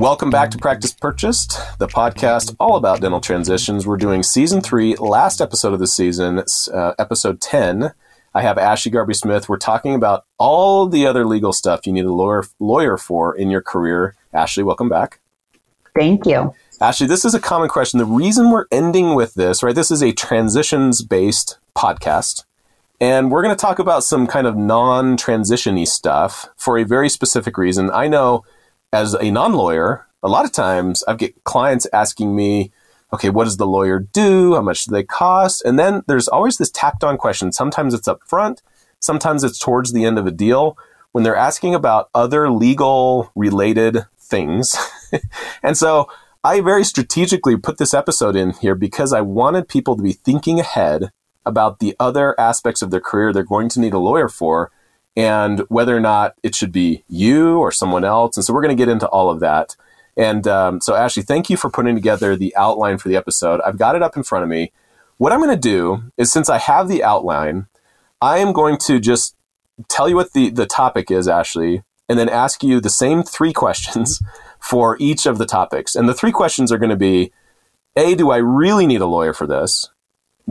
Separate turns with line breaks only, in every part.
Welcome back to Practice Purchased, the podcast all about dental transitions. We're doing season three, last episode of the season, uh, episode 10. I have Ashley Garbe Smith. We're talking about all the other legal stuff you need a lawyer, lawyer for in your career. Ashley, welcome back.
Thank you.
Ashley, this is a common question. The reason we're ending with this, right? This is a transitions based podcast. And we're going to talk about some kind of non transitiony stuff for a very specific reason. I know as a non lawyer, a lot of times I get clients asking me, okay, what does the lawyer do? How much do they cost? And then there's always this tacked on question. Sometimes it's up front, sometimes it's towards the end of a deal when they're asking about other legal related things. and so I very strategically put this episode in here because I wanted people to be thinking ahead about the other aspects of their career they're going to need a lawyer for and whether or not it should be you or someone else. And so we're going to get into all of that. And um, so, Ashley, thank you for putting together the outline for the episode. I've got it up in front of me. What I'm going to do is, since I have the outline, I am going to just tell you what the, the topic is, Ashley, and then ask you the same three questions for each of the topics. And the three questions are going to be A, do I really need a lawyer for this?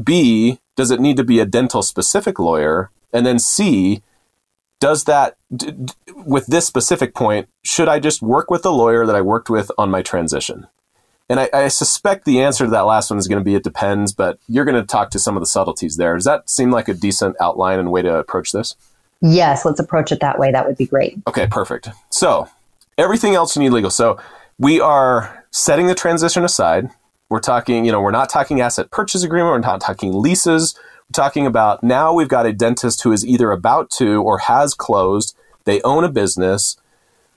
B, does it need to be a dental specific lawyer? And then C, does that, d- d- with this specific point, should I just work with the lawyer that I worked with on my transition? And I, I suspect the answer to that last one is going to be it depends, but you're going to talk to some of the subtleties there. Does that seem like a decent outline and way to approach this?
Yes, let's approach it that way. That would be great.
Okay, perfect. So, everything else you need legal. So, we are setting the transition aside. We're talking, you know, we're not talking asset purchase agreement, we're not talking leases. Talking about now we've got a dentist who is either about to or has closed. They own a business.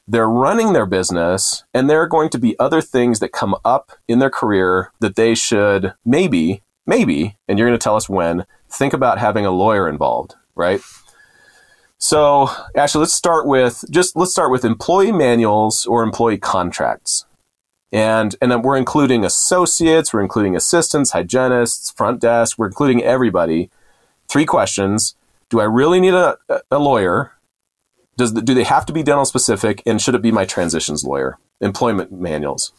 They're running their business, and there are going to be other things that come up in their career that they should maybe, maybe, and you're going to tell us when, think about having a lawyer involved, right? So, actually, let's start with just let's start with employee manuals or employee contracts. And, and then we're including associates, we're including assistants, hygienists, front desk, we're including everybody. Three questions. Do I really need a, a lawyer? Does the, do they have to be dental specific? And should it be my transitions lawyer? Employment manuals.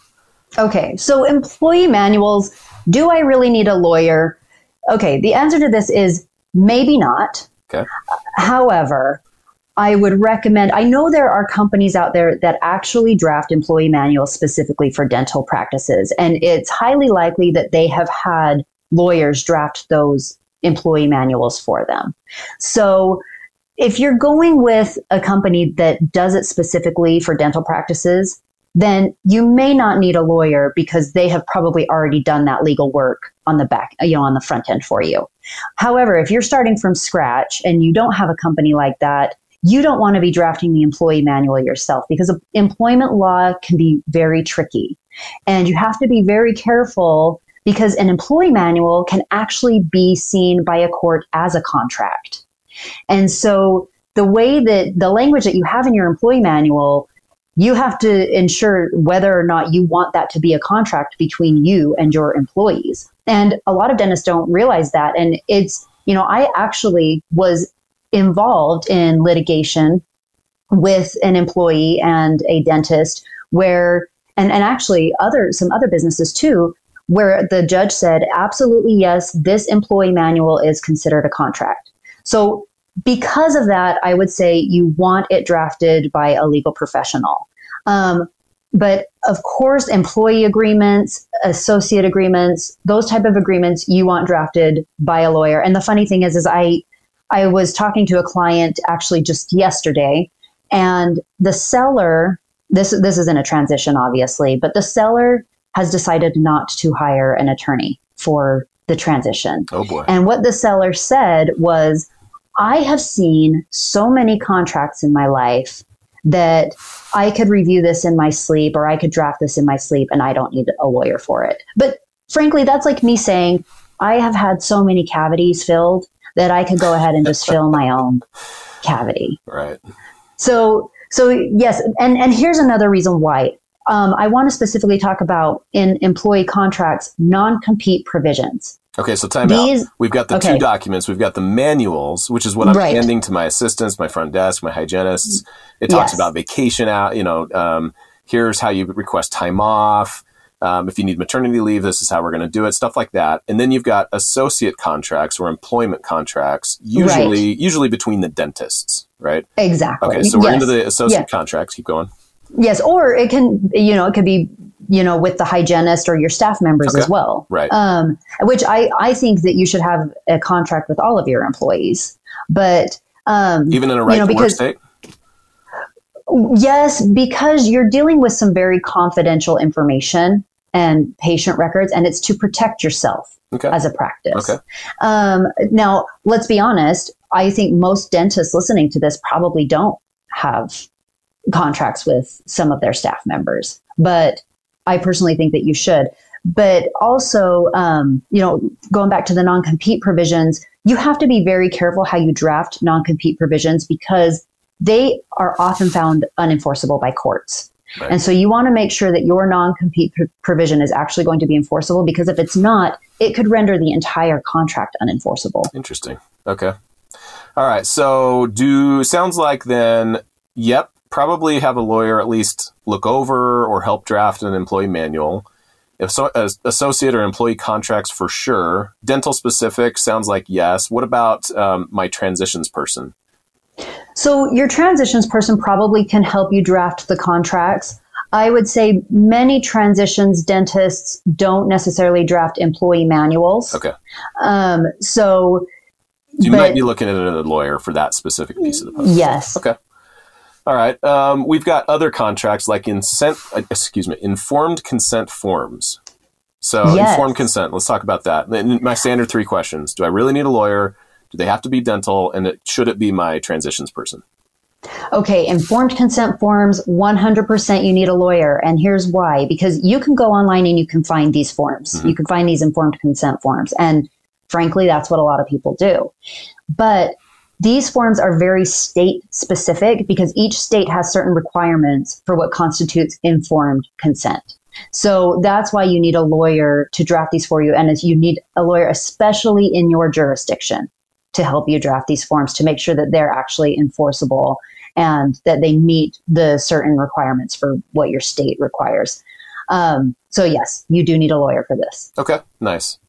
Okay, so employee manuals. Do I really need a lawyer? Okay, the answer to this is maybe not.
Okay.
However, I would recommend, I know there are companies out there that actually draft employee manuals specifically for dental practices, and it's highly likely that they have had lawyers draft those employee manuals for them. So if you're going with a company that does it specifically for dental practices, then you may not need a lawyer because they have probably already done that legal work on the back, you know, on the front end for you. However, if you're starting from scratch and you don't have a company like that, you don't want to be drafting the employee manual yourself because employment law can be very tricky. And you have to be very careful because an employee manual can actually be seen by a court as a contract. And so the way that the language that you have in your employee manual, you have to ensure whether or not you want that to be a contract between you and your employees. And a lot of dentists don't realize that. And it's, you know, I actually was involved in litigation with an employee and a dentist where and, and actually other some other businesses too where the judge said absolutely yes this employee manual is considered a contract. So because of that i would say you want it drafted by a legal professional. Um, but of course employee agreements associate agreements those type of agreements you want drafted by a lawyer. And the funny thing is is i I was talking to a client actually just yesterday, and the seller this this isn't a transition, obviously, but the seller has decided not to hire an attorney for the transition.
Oh boy!
And what the seller said was, "I have seen so many contracts in my life." That I could review this in my sleep or I could draft this in my sleep and I don't need a lawyer for it. But frankly, that's like me saying, I have had so many cavities filled that I could go ahead and just fill my own cavity.
Right.
So, so yes, and and here's another reason why. Um, I want to specifically talk about in employee contracts non-compete provisions.
Okay, so time These, out. We've got the okay. two documents. We've got the manuals, which is what I'm right. handing to my assistants, my front desk, my hygienists. It talks yes. about vacation out, you know, um, here's how you request time off. Um, if you need maternity leave, this is how we're going to do it, stuff like that. And then you've got associate contracts or employment contracts, usually right. usually between the dentists, right?
Exactly.
Okay, so we're yes. into the associate yes. contracts. Keep going.
Yes, or it can, you know, it could be, you know, with the hygienist or your staff members okay. as well.
Right.
Um, which I, I think that you should have a contract with all of your employees. But um,
even in a right you know, to because, work state.
Yes, because you're dealing with some very confidential information and patient records, and it's to protect yourself okay. as a practice.
Okay.
Um, now, let's be honest. I think most dentists listening to this probably don't have contracts with some of their staff members, but I personally think that you should. But also, um, you know, going back to the non compete provisions, you have to be very careful how you draft non compete provisions because they are often found unenforceable by courts. Right. And so you want to make sure that your non compete pr- provision is actually going to be enforceable because if it's not, it could render the entire contract unenforceable.
Interesting. Okay. All right. So, do sounds like then, yep, probably have a lawyer at least look over or help draft an employee manual. If so, associate or employee contracts for sure. Dental specific sounds like yes. What about um, my transitions person?
So your transitions person probably can help you draft the contracts. I would say many transitions dentists don't necessarily draft employee manuals.
Okay.
Um, so,
you but, might be looking at a lawyer for that specific piece of the puzzle.
Yes.
Okay. All right. Um, we've got other contracts like incent, excuse me, informed consent forms. So yes. informed consent. Let's talk about that. My standard three questions: Do I really need a lawyer? Do they have to be dental? And it, should it be my transitions person?
Okay, informed consent forms, 100% you need a lawyer. And here's why because you can go online and you can find these forms. Mm-hmm. You can find these informed consent forms. And frankly, that's what a lot of people do. But these forms are very state specific because each state has certain requirements for what constitutes informed consent. So that's why you need a lawyer to draft these for you. And you need a lawyer, especially in your jurisdiction to help you draft these forms to make sure that they're actually enforceable and that they meet the certain requirements for what your state requires. Um, so yes, you do need a lawyer for this.
Okay, nice.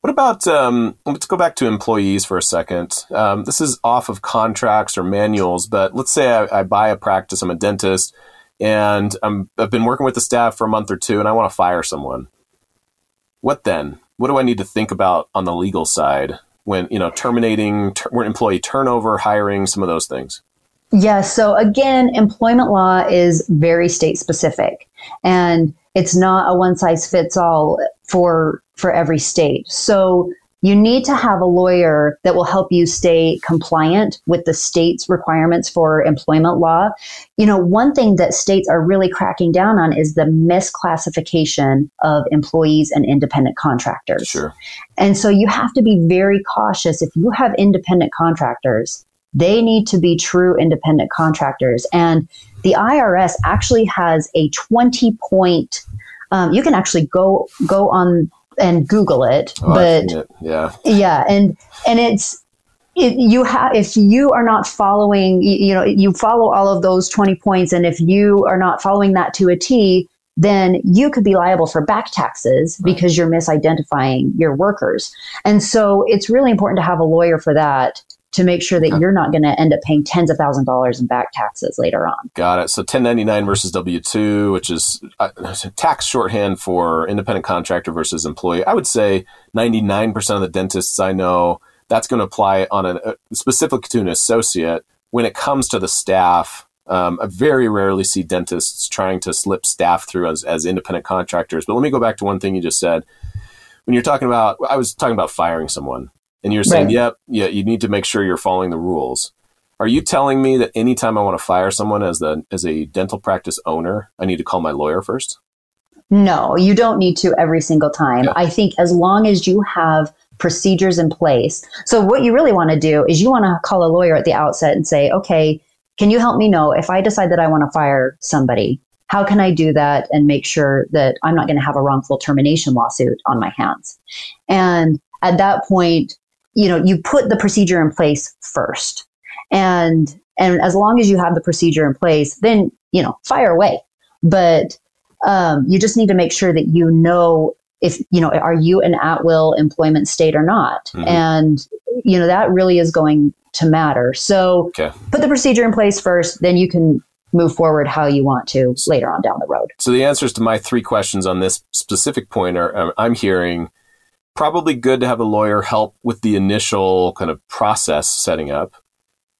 What about, um, let's go back to employees for a second. Um, this is off of contracts or manuals, but let's say I, I buy a practice, I'm a dentist, and I'm, I've been working with the staff for a month or two and I want to fire someone. What then? What do I need to think about on the legal side when you know terminating ter- employee turnover, hiring, some of those things?
Yes. Yeah, so again, employment law is very state specific, and it's not a one size fits all for for every state. So you need to have a lawyer that will help you stay compliant with the state's requirements for employment law. You know, one thing that states are really cracking down on is the misclassification of employees and independent contractors.
Sure.
And so you have to be very cautious if you have independent contractors, they need to be true independent contractors. And the IRS actually has a 20 point um, you can actually go go on and Google it. Oh, but
it. yeah,
yeah, and and it's it, you have if you are not following, you, you know, you follow all of those twenty points, and if you are not following that to a T, then you could be liable for back taxes because you're misidentifying your workers. And so it's really important to have a lawyer for that to make sure that you're not going to end up paying tens of thousands of dollars in back taxes later on.
Got it. So 1099 versus W 2, which is uh, tax shorthand for independent contractor versus employee. I would say 99% of the dentists I know, that's going to apply on a uh, specific to an associate. When it comes to the staff, um, I very rarely see dentists trying to slip staff through as, as independent contractors. But let me go back to one thing you just said. When you're talking about, I was talking about firing someone and you're saying, right. yep, yeah, you need to make sure you're following the rules. Are you telling me that anytime I want to fire someone as the as a dental practice owner, I need to call my lawyer first?
No, you don't need to every single time. Yeah. I think as long as you have procedures in place. So what you really want to do is you want to call a lawyer at the outset and say, "Okay, can you help me know if I decide that I want to fire somebody? How can I do that and make sure that I'm not going to have a wrongful termination lawsuit on my hands?" And at that point, you know, you put the procedure in place first. And and as long as you have the procedure in place, then, you know, fire away. but um, you just need to make sure that you know if you know are you an at will employment state or not
Mhm.
and you know that really is going to matter so
Okay.
put the procedure in place first then you can move forward how you want to later on down the road
So the answers to my three questions on this specific point are um, I'm hearing probably good to have a lawyer help with the initial kind of process setting up.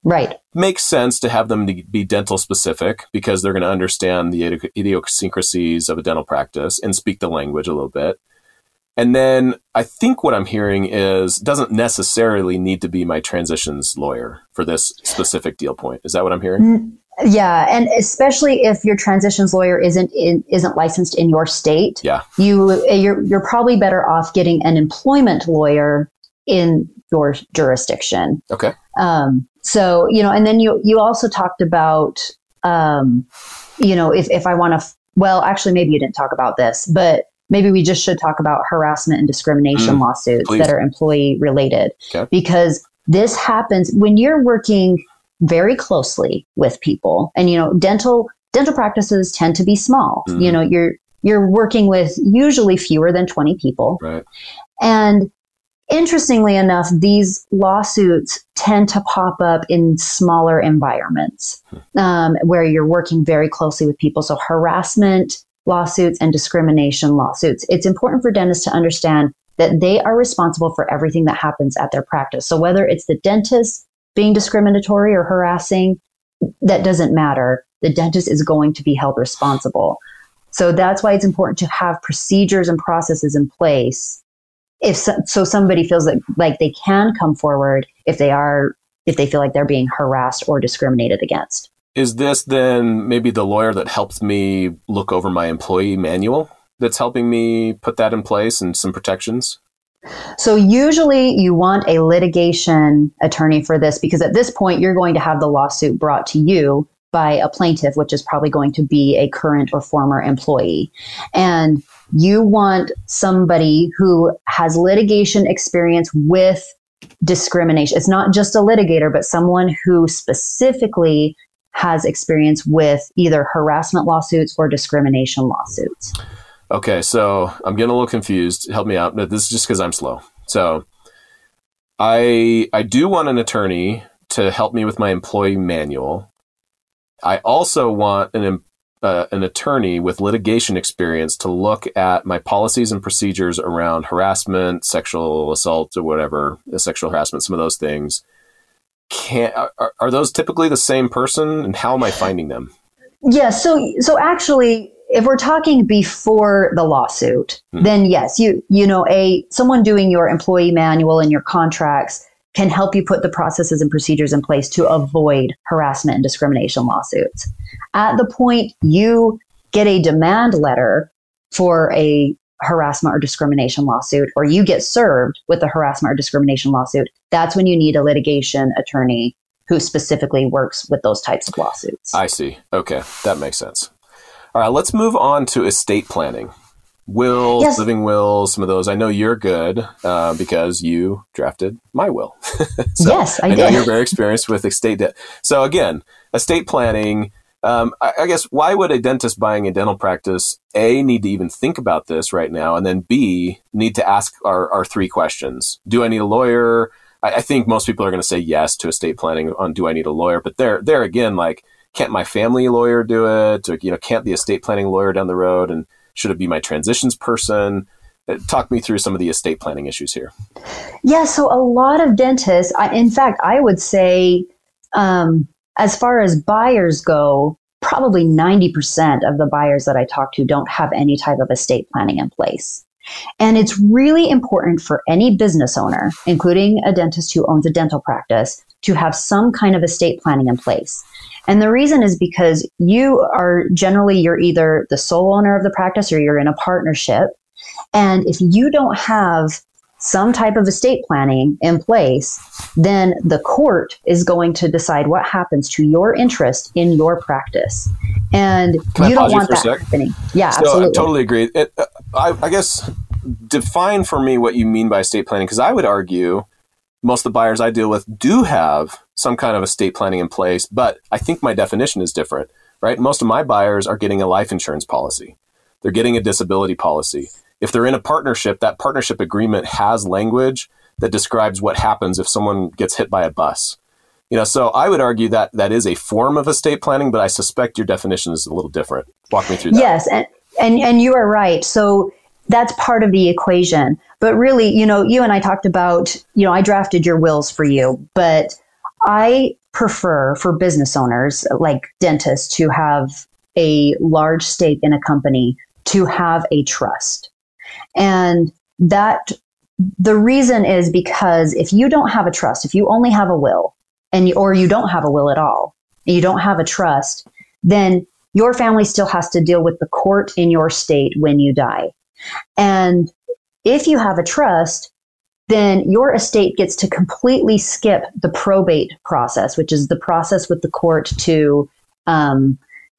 right
Makes sense to have them to be dental specific because they're going to understand the idiosyncrasies of a dental practice and speak the language a little bit. And then I think what I'm hearing is doesn't necessarily need to be my transitions lawyer for this specific deal point. Is that what I'm hearing?
Mm, yeah and especially if your transitions lawyer isn't in, isn't licensed in your state
Yeah.
you you're you're probably better off getting an employment lawyer in your jurisdiction
Okay.
um, so you know and then you you also talked about um, you know if, if i want to f- well actually maybe you didn't talk about this but maybe we just should talk about harassment and discrimination
Mm,
lawsuits
please.
that are employee related
Okay.
because this happens when you're working very closely with people and you know dental dental practices tend to be small
Mhm.
you know you're you're working with usually fewer than 20 people
Right.
and interestingly enough, these lawsuits tend to pop up in smaller environments um, where you're working very closely with people. So, harassment lawsuits and discrimination lawsuits. It's important for dentists to understand that they are responsible for everything that happens at their practice. So, whether it's the dentist being discriminatory or harassing, that doesn't matter. The dentist is going to be held responsible. So that's why it's important to have procedures and processes in place if so, so somebody feels like, like they can come forward if they are if they feel like they're being harassed or discriminated against
Is this then maybe the lawyer that helps me look over my employee manual that's helping me put that in place and some protections?
So usually you want a litigation attorney for this because at this point you're going to have the lawsuit brought to you by a plaintiff which is probably going to be a current or former employee and you want somebody who has litigation experience with discrimination. It's not just a litigator, but someone who specifically has experience with either harassment lawsuits or discrimination lawsuits.
Okay, so I'm getting a little confused. Help me out. This is just because I'm slow. So I I do want an attorney to help me with my employee manual. I also want an uh, an attorney with litigation experience to look at my policies and procedures around harassment, sexual assault, or whatever, uh, sexual harassment, some of those things. Can are, are those typically the same person, and how am I finding them?
Yeah, so so actually if we're talking before the lawsuit,
Hmm.
then yes, you you know a someone doing your employee manual and your contracts can help you put the processes and procedures in place to avoid harassment and discrimination lawsuits. At the point you get a demand letter for a harassment or discrimination lawsuit or you get served with a harassment or discrimination lawsuit, that's when you need a litigation attorney who specifically works with those types of lawsuits.
I see. Okay, that makes sense. All right, let's move on to estate planning. Wills,
Yes.
living wills, some of those. I know you're good uh, because you drafted my will. so
yes, I,
I, know you're very experienced with estate debt. So again, estate planning. Um, I, I guess why would a dentist buying a dental practice a need to even think about this right now, and then b need to ask our, our three questions: Do I need a lawyer? I, I think most people are going to say yes to estate planning on Do I need a lawyer? But there, there again, like can't my family lawyer do it? Or, you know, can't the estate planning lawyer down the road? And should it be my transitions person? Uh, Talk me through some of the estate planning issues here.
Yeah, so a lot of dentists, I, in fact, I would say, um, as far as buyers go, probably 90% of the buyers that I talk to don't have any type of estate planning in place. And it's really important for any business owner, including a dentist who owns a dental practice, to have some kind of estate planning in place. And the reason is because you are generally, you're either the sole owner of the practice or you're in a partnership. And if you don't have some type of estate planning in place, then the court is going to decide what happens to your interest in your practice. And
Can I
you don't
you
want
a
that happening. Yeah,
So
absolutely.
I totally agree. It, uh, I, I guess define for me what you mean by estate planning, because I would argue most of the buyers I deal with do have some kind of estate planning in place, but I think my definition is different. right? Most of my buyers are getting a life insurance policy. They're getting a disability policy. If they're in a partnership, that partnership agreement has language that describes what happens if someone gets hit by a bus. You know, so I would argue that that is a form of estate planning, but I suspect your definition is a little different. Walk me through that.
Yes, and and, and you are right. So that's part of the equation. But really, you know, you and I talked about, you know, I drafted your wills for you, but I prefer for business owners like dentists to have a large stake in a company to have a trust. And that the reason is because if you don't have a trust, if you only have a will and you, or you don't have a will at all, and you don't have a trust, then your family still has to deal with the court in your state when you die. And if you have a trust, then your estate gets to completely skip the probate process, which is the process with the court to um,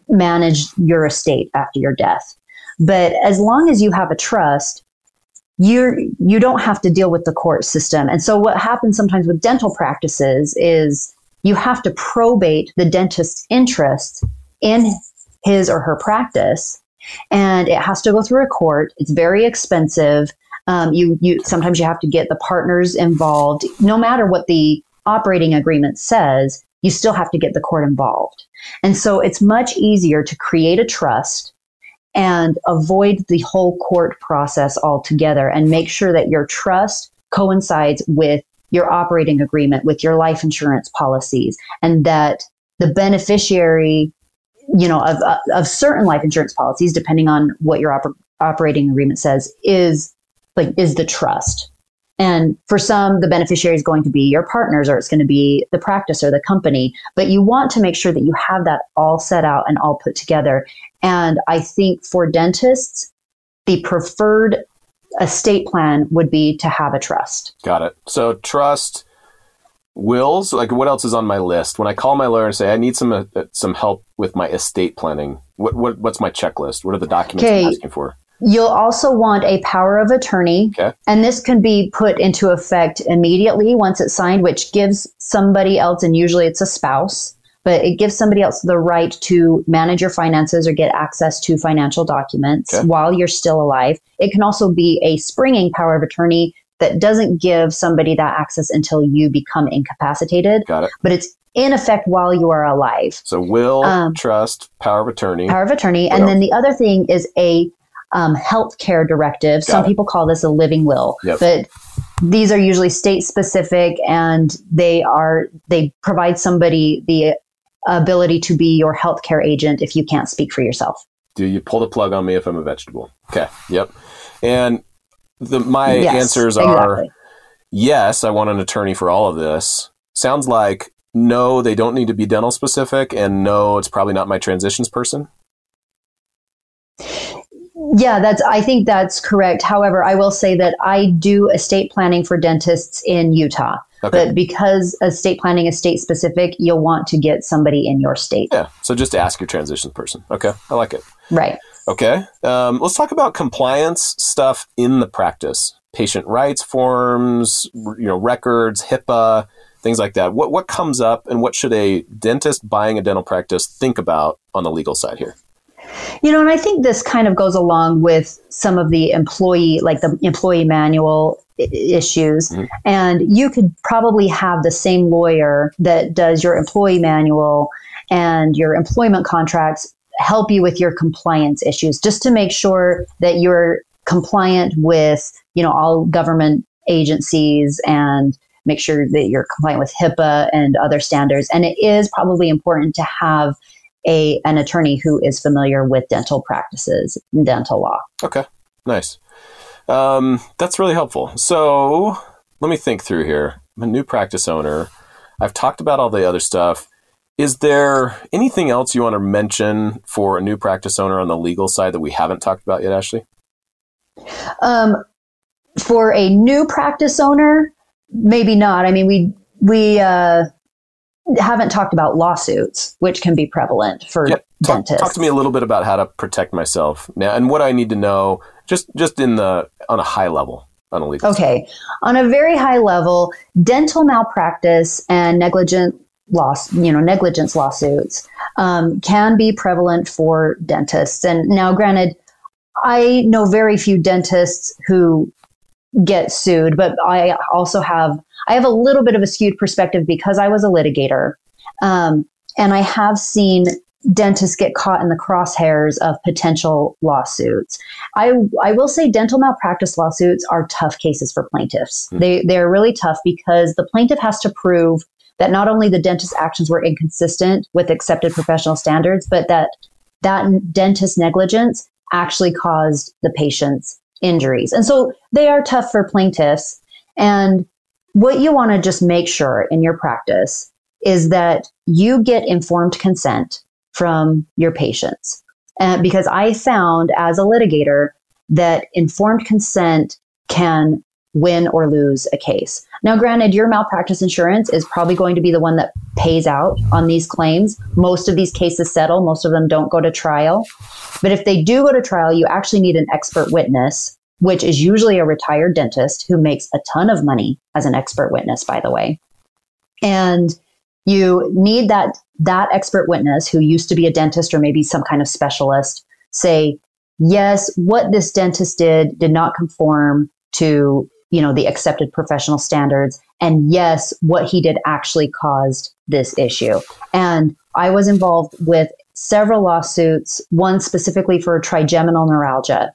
manage your estate after your death. But as long as you have a trust, you're you don't have to deal with the court system. And so what happens sometimes with dental practices is you have to probate the dentist's interest in his or her practice and it has to go through a court. It's very expensive. Um, you you sometimes you have to get the partners involved. No matter what the operating agreement says, you still have to get the court involved. And so it's much easier to create a trust and avoid the whole court process altogether and make sure that your trust coincides with your operating agreement, with your life insurance policies, and that the beneficiary you know, of, of certain life insurance policies, depending on what your oper- operating agreement says, is like is the trust. And for some, the beneficiary is going to be your partners, or it's going to be the practice or the company. But you want to make sure that you have that all set out and all put together. And I think for dentists, the preferred estate plan would be to have a trust.
Got it. So trust wills like what else is on my list when i call my lawyer and say i need some uh, some help with my estate planning what, what what's my checklist what are the documents i'm asking for
You'll also want a power of attorney.
Okay.
And this can be put into effect immediately once it's signed, which gives somebody else, and usually it's a spouse, but it gives somebody else the right to manage your finances or get access to financial documents
Okay.
while you're still alive. It can also be a springing power of attorney that doesn't give somebody that access until you become incapacitated,
got it
but it's in effect while you are alive.
so will
Um,
trust power of attorney
Power of attorney.
What
and
else?
then the other thing is a um, health care directive. Some
it.
people call this a living will,
Yep.
but these are usually state specific and they are they provide somebody the ability to be your healthcare agent if you can't speak for yourself.
do you pull the plug on me if i'm a vegetable okay yep and the my
Yes,
answers are
exactly.
yes i want an attorney for all of this sounds like no they don't need to be dental specific and no it's probably not my transitions person
Yeah, that's I think that's correct. However, I will say that I do estate planning for dentists in Utah.
Okay.
But because estate planning is state specific, you'll want to get somebody in your state.
yeah so just ask your transitions person okay i like it
Right.
Okay. Um, let's talk about compliance stuff in the practice. Patient rights forms, you know, records, HIPAA, things like that. What what comes up, and what should a dentist buying a dental practice think about on the legal side here?
You know, and I think this kind of goes along with some of the employee, like the employee manual I- issues.
Mhm.
And you could probably have the same lawyer that does your employee manual and your employment contracts help you with your compliance issues just to make sure that you're compliant with, you know, all government agencies and make sure that you're compliant with HIPAA and other standards. And it is probably important to have a an attorney who is familiar with dental practices and dental law.
Okay, nice. Um, that's really helpful. So let me think through here. I'm a new practice owner. I've talked about all the other stuff. Is there anything else you want to mention for a new practice owner on the legal side that we haven't talked about yet, Ashley?
Um, for a new practice owner, maybe not. I mean, we we uh, haven't talked about lawsuits, which can be prevalent for
Yeah, talk,
dentists.
talk to me a little bit about how to protect myself now and what I need to know just just in the on a high level on a legal side.
Okay. On a very high level, dental malpractice and negligent loss, you know, negligence lawsuits um, can be prevalent for dentists. And now, granted, I know very few dentists who get sued, but I also have I have a little bit of a skewed perspective because I was a litigator, um, and I have seen dentists get caught in the crosshairs of potential lawsuits. I I will say dental malpractice lawsuits are tough cases for plaintiffs. Mm. They they're really tough because the plaintiff has to prove that not only the dentist's actions were inconsistent with accepted professional standards, but that that dentist negligence actually caused the patient's injuries. And so they are tough for plaintiffs. And what you want to just make sure in your practice is that you get informed consent from your patients. Because I found as a litigator that informed consent can win or lose a case. Now, granted, your malpractice insurance is probably going to be the one that pays out on these claims. Most of these cases settle, most of them don't go to trial. But if they do go to trial, you actually need an expert witness, which is usually a retired dentist who makes a ton of money as an expert witness, by the way. And you need that that expert witness who used to be a dentist or maybe some kind of specialist say yes what this dentist did did not conform to you know the accepted professional standards. And yes what he did actually caused this issue. And i was involved with several lawsuits one specifically for trigeminal neuralgia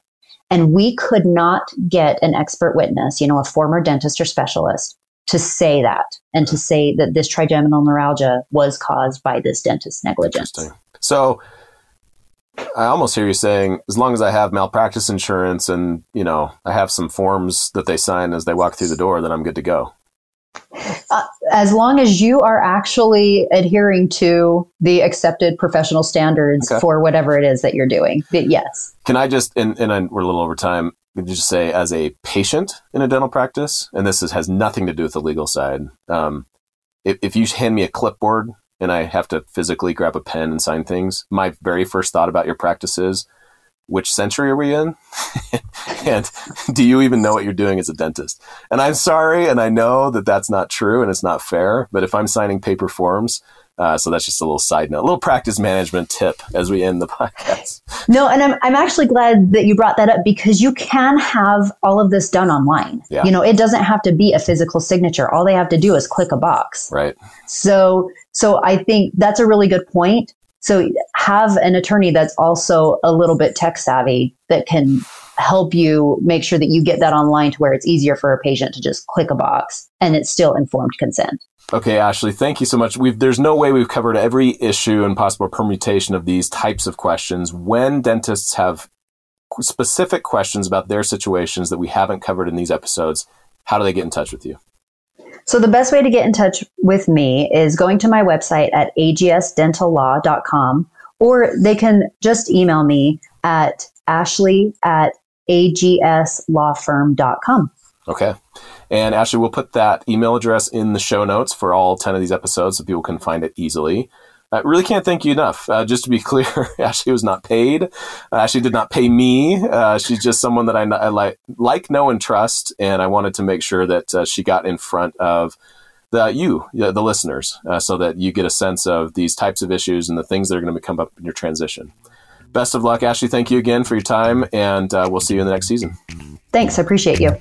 and we could not get an expert witness you know a former dentist or specialist to say that and to say that this trigeminal neuralgia was caused by this dentist negligence
so I almost hear you saying, as long as I have malpractice insurance and, you know, I have some forms that they sign as they walk through the door, then I'm good to go.
Uh, as long as you are actually adhering to the accepted professional standards okay. for whatever it is that you're doing. But yes.
Can I just, and, and I, we're a little over time, just say as a patient in a dental practice, and this is, has nothing to do with the legal side. Um, if, if you hand me a clipboard and I have to physically grab a pen and sign things, my very first thought about your practice is, which century are we in? and do you even know what you're doing as a dentist? And I'm sorry, and I know that that's not true and it's not fair, but if I'm signing paper forms, uh, so that's just a little side note, a little practice management tip as we end the podcast.
No, and I'm, I'm actually glad that you brought that up because you can have all of this done online. Yeah. You know, it doesn't have to be a physical signature. All they have to do is click a box.
Right.
So, so I think that's a really good point. So have an attorney that's also a little bit tech savvy that can help you make sure that you get that online to where it's easier for a patient to just click a box and it's still informed consent.
Okay, Ashley, thank you so much. We've, there's no way we've covered every issue and possible permutation of these types of questions. When dentists have specific questions about their situations that we haven't covered in these episodes, how do they get in touch with you?
So the best way to get in touch with me is going to my website at agsdentallaw.com or they can just email me at ashley at agslawfirm.com.
Okay. And Ashley, we'll put that email address in the show notes for all 10 of these episodes so people can find it easily. I really can't thank you enough. Uh, just to be clear, Ashley was not paid. Uh, Ashley did not pay me. Uh, she's just someone that I, I, like, like, know, and trust. And I wanted to make sure that uh, she got in front of the you, the, listeners, uh, so that you get a sense of these types of issues and the things that are going to come up in your transition. Best of luck, Ashley. Thank you again for your time, and uh, we'll see you in the next season.
Thanks. I appreciate you.